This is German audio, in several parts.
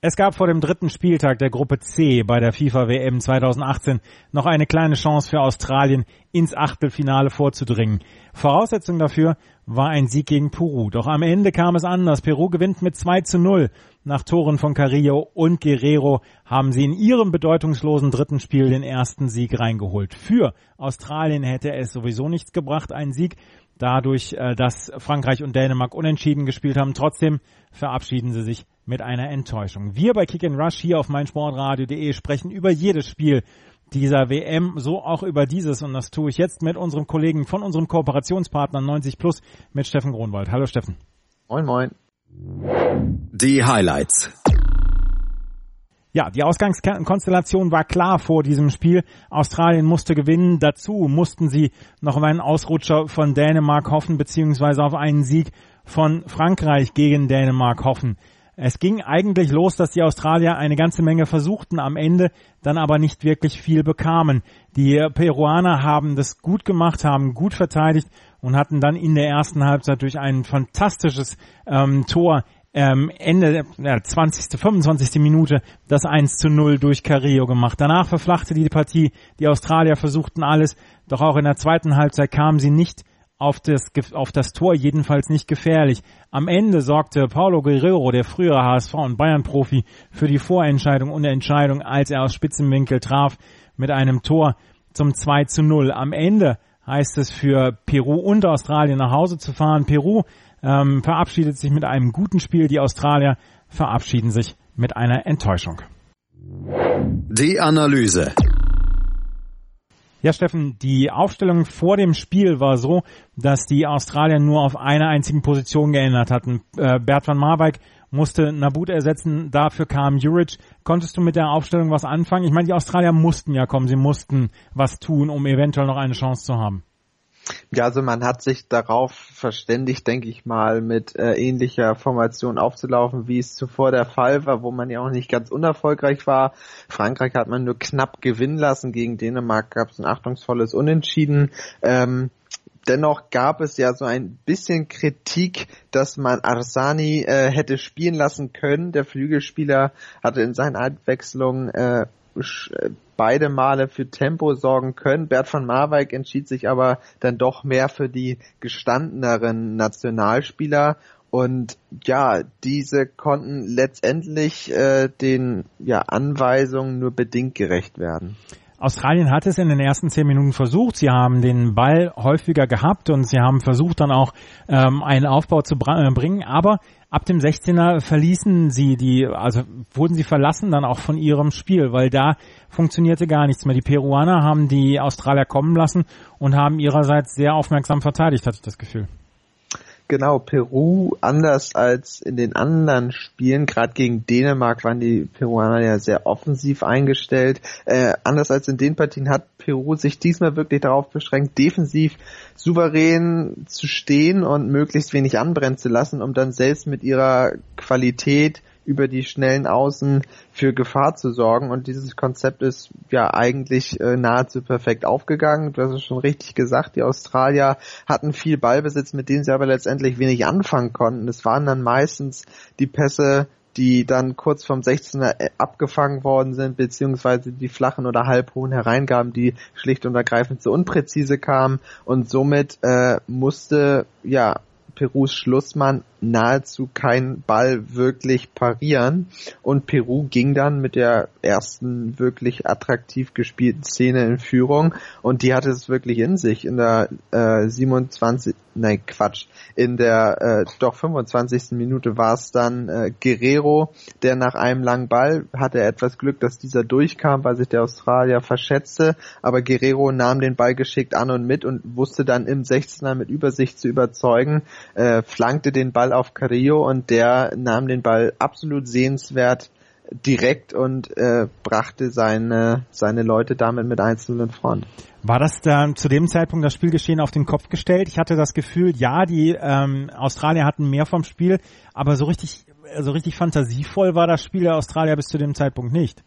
Es gab vor dem dritten Spieltag der Gruppe C bei der FIFA WM 2018 noch eine kleine Chance für Australien ins Achtelfinale vorzudringen. Voraussetzung dafür war ein Sieg gegen Peru. Doch am Ende kam es anders. Peru gewinnt mit 2 zu 0. Nach Toren von Carrillo und Guerrero haben sie in ihrem bedeutungslosen dritten Spiel den ersten Sieg reingeholt. Für Australien hätte es sowieso nichts gebracht, ein Sieg. Dadurch, äh, dass Frankreich und Dänemark unentschieden gespielt haben. Trotzdem verabschieden sie sich mit einer Enttäuschung. Wir bei Kick and Rush hier auf meinsportradio.de sprechen über jedes Spiel dieser WM, so auch über dieses und das tue ich jetzt mit unserem Kollegen von unserem Kooperationspartner 90 Plus mit Steffen Gronwald. Hallo Steffen. Moin moin. Die Highlights. Ja, die Ausgangskonstellation war klar vor diesem Spiel. Australien musste gewinnen. Dazu mussten sie noch auf einen Ausrutscher von Dänemark hoffen, beziehungsweise auf einen Sieg von Frankreich gegen Dänemark hoffen. Es ging eigentlich los, dass die Australier eine ganze Menge versuchten, am Ende dann aber nicht wirklich viel bekamen. Die Peruaner haben das gut gemacht, haben gut verteidigt und hatten dann in der ersten Halbzeit durch ein fantastisches ähm, Tor ähm, Ende der 20., 25. Minute das 1 zu 0 durch Carrillo gemacht. Danach verflachte die Partie. Die Australier versuchten alles, doch auch in der zweiten Halbzeit kamen sie nicht auf das, auf das Tor jedenfalls nicht gefährlich. Am Ende sorgte Paulo Guerrero, der frühere HSV und Bayern-Profi, für die Vorentscheidung und Entscheidung, als er aus Spitzenwinkel traf mit einem Tor zum 2 zu 0. Am Ende heißt es für Peru und Australien nach Hause zu fahren. Peru ähm, verabschiedet sich mit einem guten Spiel. Die Australier verabschieden sich mit einer Enttäuschung. Die Analyse. Ja, Steffen, die Aufstellung vor dem Spiel war so, dass die Australier nur auf einer einzigen Position geändert hatten. Äh, Bert van Marwijk musste Nabut ersetzen, dafür kam Juric. Konntest du mit der Aufstellung was anfangen? Ich meine, die Australier mussten ja kommen, sie mussten was tun, um eventuell noch eine Chance zu haben. Ja, also man hat sich darauf verständigt, denke ich mal, mit äh, ähnlicher Formation aufzulaufen, wie es zuvor der Fall war, wo man ja auch nicht ganz unerfolgreich war. Frankreich hat man nur knapp gewinnen lassen, gegen Dänemark gab es ein achtungsvolles Unentschieden. Ähm, dennoch gab es ja so ein bisschen Kritik, dass man Arsani äh, hätte spielen lassen können. Der Flügelspieler hatte in seinen Einwechslungen äh, beide Male für Tempo sorgen können. Bert von Marwijk entschied sich aber dann doch mehr für die gestandeneren Nationalspieler und ja, diese konnten letztendlich äh, den ja, Anweisungen nur bedingt gerecht werden. Australien hat es in den ersten zehn Minuten versucht. Sie haben den Ball häufiger gehabt und sie haben versucht dann auch ähm, einen Aufbau zu äh, bringen. Aber ab dem 16er verließen sie die, also wurden sie verlassen dann auch von ihrem Spiel, weil da funktionierte gar nichts mehr. Die Peruaner haben die Australier kommen lassen und haben ihrerseits sehr aufmerksam verteidigt, hatte ich das Gefühl. Genau, Peru, anders als in den anderen Spielen, gerade gegen Dänemark waren die Peruaner ja sehr offensiv eingestellt. Äh, anders als in den Partien hat Peru sich diesmal wirklich darauf beschränkt, defensiv souverän zu stehen und möglichst wenig anbrennen zu lassen, um dann selbst mit ihrer Qualität über die schnellen Außen für Gefahr zu sorgen. Und dieses Konzept ist ja eigentlich äh, nahezu perfekt aufgegangen. Du hast es schon richtig gesagt, die Australier hatten viel Ballbesitz, mit denen sie aber letztendlich wenig anfangen konnten. Es waren dann meistens die Pässe, die dann kurz vom 16er äh, abgefangen worden sind, beziehungsweise die flachen oder halbhohen Hereingaben, die schlicht und ergreifend zu unpräzise kamen und somit äh, musste ja Perus Schlussmann nahezu keinen Ball wirklich parieren. Und Peru ging dann mit der ersten wirklich attraktiv gespielten Szene in Führung. Und die hatte es wirklich in sich. In der äh, 27 nein Quatsch. In der äh, doch 25. Minute war es dann äh, Guerrero der nach einem langen Ball hatte etwas Glück dass dieser durchkam weil sich der Australier verschätzte. Aber Guerrero nahm den Ball geschickt an und mit und wusste dann im 16er mit Übersicht zu überzeugen äh, flankte den Ball Ball auf Carrillo und der nahm den Ball absolut sehenswert direkt und äh, brachte seine, seine Leute damit mit einzelnen Front. War das dann zu dem Zeitpunkt das Spielgeschehen auf den Kopf gestellt? Ich hatte das Gefühl, ja, die ähm, Australier hatten mehr vom Spiel, aber so richtig, so richtig fantasievoll war das Spiel der Australier bis zu dem Zeitpunkt nicht.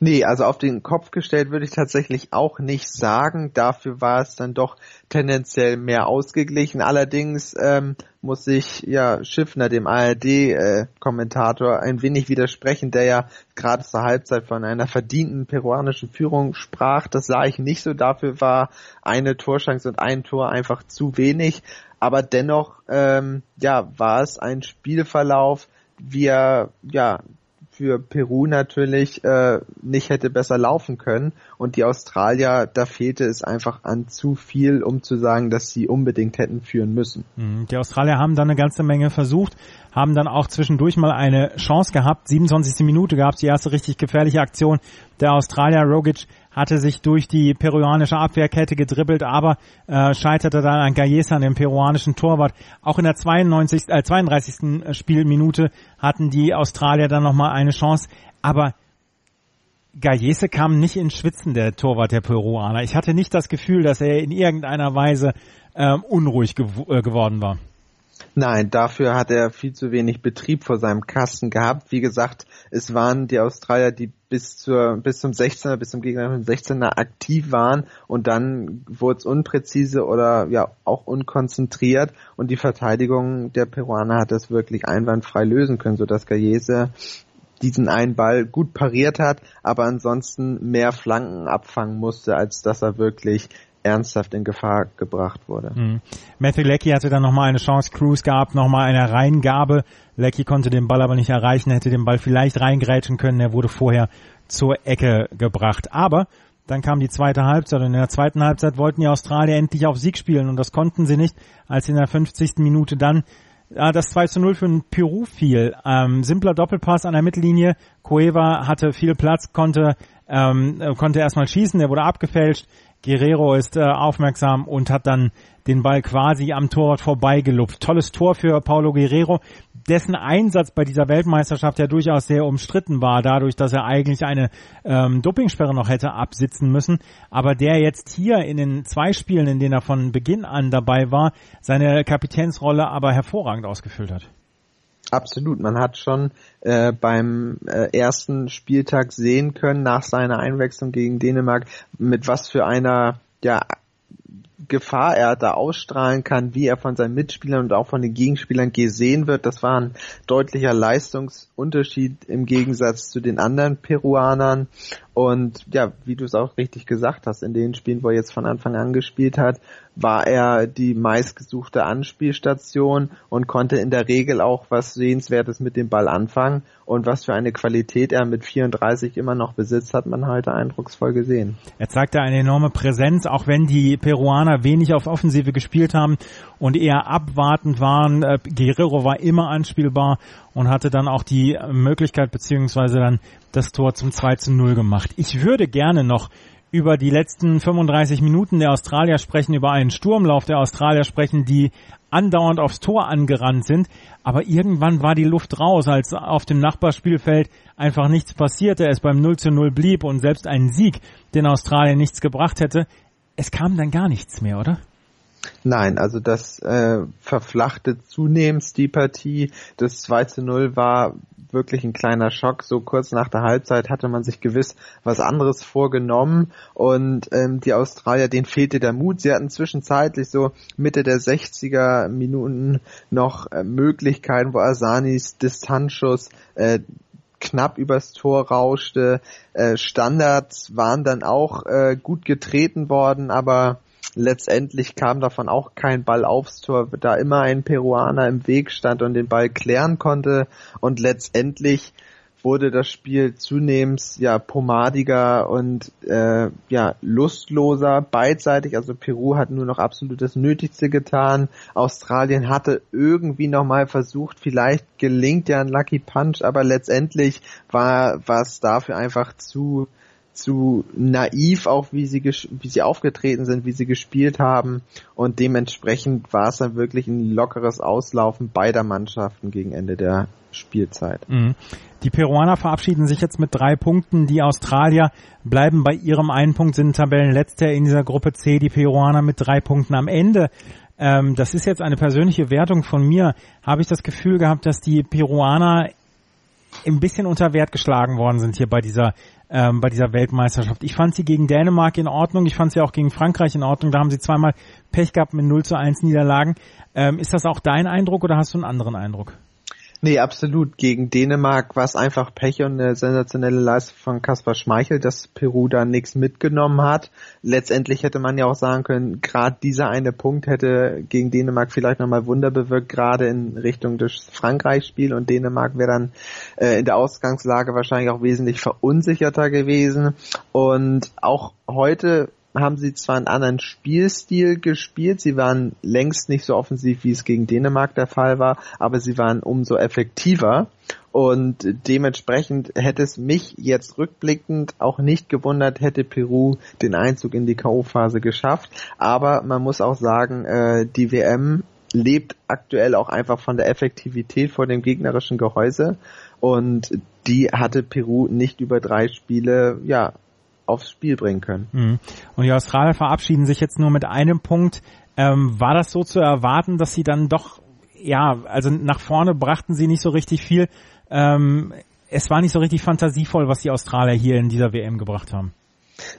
Nee, also auf den Kopf gestellt würde ich tatsächlich auch nicht sagen. Dafür war es dann doch tendenziell mehr ausgeglichen. Allerdings ähm, muss ich ja Schiffner, dem ARD-Kommentator, äh, ein wenig widersprechen, der ja gerade zur Halbzeit von einer verdienten peruanischen Führung sprach. Das sah ich nicht so. Dafür war eine Torschance und ein Tor einfach zu wenig. Aber dennoch, ähm, ja, war es ein Spielverlauf, wie er ja für Peru natürlich äh, nicht hätte besser laufen können. Und die Australier, da fehlte es einfach an zu viel, um zu sagen, dass sie unbedingt hätten führen müssen. Mhm. Die Australier haben dann eine ganze Menge versucht, haben dann auch zwischendurch mal eine Chance gehabt. 27. Minute gab es die erste richtig gefährliche Aktion der Australier. Rogic hatte sich durch die peruanische Abwehrkette gedribbelt, aber äh, scheiterte dann an Gallesa, dem peruanischen Torwart. Auch in der 92, äh, 32. Spielminute hatten die Australier dann nochmal eine Chance, aber Gallese kam nicht ins Schwitzen, der Torwart der Peruaner. Ich hatte nicht das Gefühl, dass er in irgendeiner Weise ähm, unruhig gew äh, geworden war. Nein, dafür hat er viel zu wenig Betrieb vor seinem Kasten gehabt. Wie gesagt, es waren die Australier, die bis zur bis zum 16er, bis zum Gegner 16er aktiv waren und dann wurde es unpräzise oder ja auch unkonzentriert und die Verteidigung der Peruaner hat das wirklich einwandfrei lösen können, sodass Gallese diesen einen Ball gut pariert hat, aber ansonsten mehr Flanken abfangen musste, als dass er wirklich ernsthaft in Gefahr gebracht wurde. Mhm. Matthew Leckie hatte dann nochmal eine Chance, Cruz gab nochmal eine Reingabe. Leckie konnte den Ball aber nicht erreichen, hätte den Ball vielleicht reingrätschen können, er wurde vorher zur Ecke gebracht. Aber dann kam die zweite Halbzeit und in der zweiten Halbzeit wollten die Australier endlich auf Sieg spielen und das konnten sie nicht, als in der 50. Minute dann äh, das 2 zu 0 für Peru fiel. Ähm, simpler Doppelpass an der Mittellinie. Cueva hatte viel Platz, konnte, ähm, konnte erstmal schießen, der wurde abgefälscht. Guerrero ist äh, aufmerksam und hat dann den Ball quasi am Torwart vorbeigelupft. Tolles Tor für Paulo Guerrero, dessen Einsatz bei dieser Weltmeisterschaft ja durchaus sehr umstritten war, dadurch, dass er eigentlich eine ähm, Dopingsperre noch hätte absitzen müssen, aber der jetzt hier in den zwei Spielen, in denen er von Beginn an dabei war, seine Kapitänsrolle aber hervorragend ausgefüllt hat. Absolut. Man hat schon äh, beim äh, ersten Spieltag sehen können, nach seiner Einwechslung gegen Dänemark, mit was für einer ja, Gefahr er da ausstrahlen kann, wie er von seinen Mitspielern und auch von den Gegenspielern gesehen wird. Das war ein deutlicher Leistungsunterschied im Gegensatz zu den anderen Peruanern. Und ja, wie du es auch richtig gesagt hast, in den Spielen, wo er jetzt von Anfang an gespielt hat, war er die meistgesuchte Anspielstation und konnte in der Regel auch was Sehenswertes mit dem Ball anfangen. Und was für eine Qualität er mit 34 immer noch besitzt, hat man heute eindrucksvoll gesehen. Er zeigte eine enorme Präsenz, auch wenn die Peruaner wenig auf Offensive gespielt haben und eher abwartend waren. Äh, Guerrero war immer anspielbar und hatte dann auch die Möglichkeit beziehungsweise dann das Tor zum 2 zu 0 gemacht. Ich würde gerne noch über die letzten 35 Minuten der Australier sprechen, über einen Sturmlauf der Australier sprechen, die andauernd aufs Tor angerannt sind. Aber irgendwann war die Luft raus, als auf dem Nachbarspielfeld einfach nichts passierte, es beim 0 zu 0 blieb und selbst ein Sieg den Australien nichts gebracht hätte. Es kam dann gar nichts mehr, oder? Nein, also das äh, verflachte zunehmend die Partie. Das 2 zu 0 war wirklich ein kleiner Schock. So kurz nach der Halbzeit hatte man sich gewiss was anderes vorgenommen und ähm, die Australier, denen fehlte der Mut. Sie hatten zwischenzeitlich so Mitte der 60er Minuten noch äh, Möglichkeiten, wo Asanis Distanzschuss äh, knapp übers Tor rauschte. Äh, Standards waren dann auch äh, gut getreten worden, aber letztendlich kam davon auch kein Ball aufs Tor, da immer ein Peruaner im Weg stand und den Ball klären konnte und letztendlich wurde das Spiel zunehmend ja pomadiger und äh, ja lustloser beidseitig. Also Peru hat nur noch absolut das Nötigste getan. Australien hatte irgendwie noch mal versucht, vielleicht gelingt ja ein Lucky Punch, aber letztendlich war war es dafür einfach zu zu naiv, auch wie sie, wie sie aufgetreten sind, wie sie gespielt haben. Und dementsprechend war es dann wirklich ein lockeres Auslaufen beider Mannschaften gegen Ende der Spielzeit. Mhm. Die Peruaner verabschieden sich jetzt mit drei Punkten. Die Australier bleiben bei ihrem einen Punkt, sind Tabellenletzter in dieser Gruppe C. Die Peruaner mit drei Punkten am Ende. Ähm, das ist jetzt eine persönliche Wertung von mir. Habe ich das Gefühl gehabt, dass die Peruaner ein bisschen unter Wert geschlagen worden sind hier bei dieser ähm, bei dieser Weltmeisterschaft. Ich fand sie gegen Dänemark in Ordnung, ich fand sie auch gegen Frankreich in Ordnung. Da haben sie zweimal Pech gehabt mit 0 zu 1 Niederlagen. Ähm, ist das auch dein Eindruck oder hast du einen anderen Eindruck? Nee, absolut. Gegen Dänemark war es einfach Pech und eine sensationelle Leistung von Kaspar Schmeichel, dass Peru da nichts mitgenommen hat. Letztendlich hätte man ja auch sagen können, gerade dieser eine Punkt hätte gegen Dänemark vielleicht nochmal Wunder bewirkt, gerade in Richtung des Frankreich-Spiel und Dänemark wäre dann äh, in der Ausgangslage wahrscheinlich auch wesentlich verunsicherter gewesen. Und auch heute haben sie zwar einen anderen Spielstil gespielt, sie waren längst nicht so offensiv, wie es gegen Dänemark der Fall war, aber sie waren umso effektiver und dementsprechend hätte es mich jetzt rückblickend auch nicht gewundert, hätte Peru den Einzug in die K.O.-Phase geschafft, aber man muss auch sagen, äh, die WM lebt aktuell auch einfach von der Effektivität vor dem gegnerischen Gehäuse und die hatte Peru nicht über drei Spiele ja aufs Spiel bringen können. Mhm. Und die Australier verabschieden sich jetzt nur mit einem Punkt. Ähm, war das so zu erwarten, dass sie dann doch, ja, also nach vorne brachten sie nicht so richtig viel. Ähm, es war nicht so richtig fantasievoll, was die Australier hier in dieser WM gebracht haben.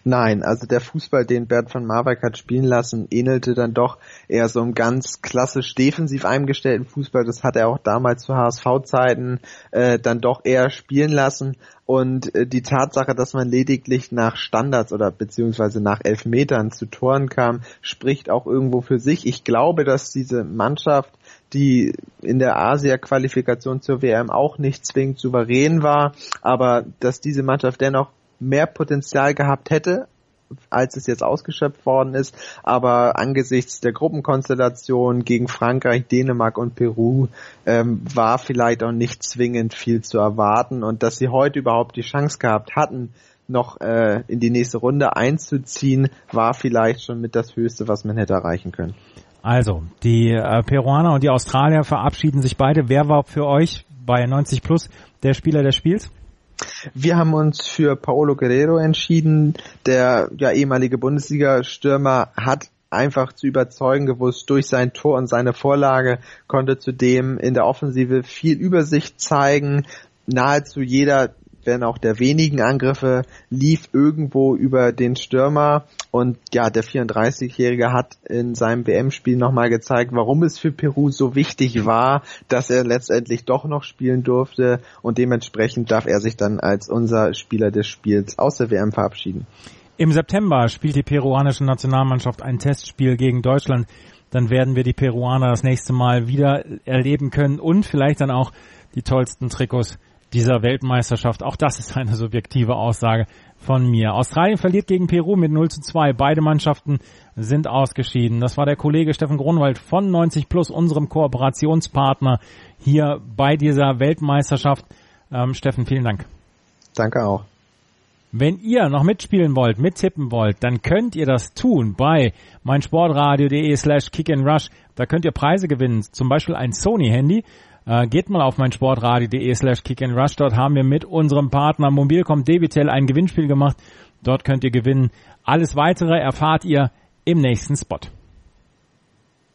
Nein, also der Fußball, den Bert van Marwijk hat spielen lassen, ähnelte dann doch eher so einem ganz klassisch defensiv eingestellten Fußball. Das hat er auch damals zu HSV-Zeiten äh, dann doch eher spielen lassen. Und äh, die Tatsache, dass man lediglich nach Standards oder beziehungsweise nach Elfmetern zu Toren kam, spricht auch irgendwo für sich. Ich glaube, dass diese Mannschaft die in der Asia-Qualifikation zur WM auch nicht zwingend souverän war, aber dass diese Mannschaft dennoch mehr Potenzial gehabt hätte, als es jetzt ausgeschöpft worden ist. Aber angesichts der Gruppenkonstellation gegen Frankreich, Dänemark und Peru ähm, war vielleicht auch nicht zwingend viel zu erwarten. Und dass sie heute überhaupt die Chance gehabt hatten, noch äh, in die nächste Runde einzuziehen, war vielleicht schon mit das Höchste, was man hätte erreichen können. Also, die äh, Peruaner und die Australier verabschieden sich beide. Wer war für euch bei 90 Plus der Spieler des Spiels? Wir haben uns für Paolo Guerrero entschieden. Der ja, ehemalige Bundesliga-Stürmer hat einfach zu überzeugen gewusst durch sein Tor und seine Vorlage, konnte zudem in der Offensive viel Übersicht zeigen. Nahezu jeder wenn auch der wenigen Angriffe, lief irgendwo über den Stürmer und ja, der 34-Jährige hat in seinem WM-Spiel nochmal gezeigt, warum es für Peru so wichtig war, dass er letztendlich doch noch spielen durfte und dementsprechend darf er sich dann als unser Spieler des Spiels aus der WM verabschieden. Im September spielt die peruanische Nationalmannschaft ein Testspiel gegen Deutschland. Dann werden wir die Peruaner das nächste Mal wieder erleben können und vielleicht dann auch die tollsten Trikots dieser Weltmeisterschaft. Auch das ist eine subjektive Aussage von mir. Australien verliert gegen Peru mit 0 zu 2. Beide Mannschaften sind ausgeschieden. Das war der Kollege Steffen Grunwald von 90 Plus, unserem Kooperationspartner hier bei dieser Weltmeisterschaft. Ähm, Steffen, vielen Dank. Danke auch. Wenn ihr noch mitspielen wollt, mittippen wollt, dann könnt ihr das tun bei meinsportradio.de slash kickandrush. Da könnt ihr Preise gewinnen, zum Beispiel ein Sony-Handy äh, geht mal auf mein Sportradio.de slash kickandrush. Dort haben wir mit unserem Partner Mobilcom Debitel ein Gewinnspiel gemacht. Dort könnt ihr gewinnen. Alles weitere erfahrt ihr im nächsten Spot.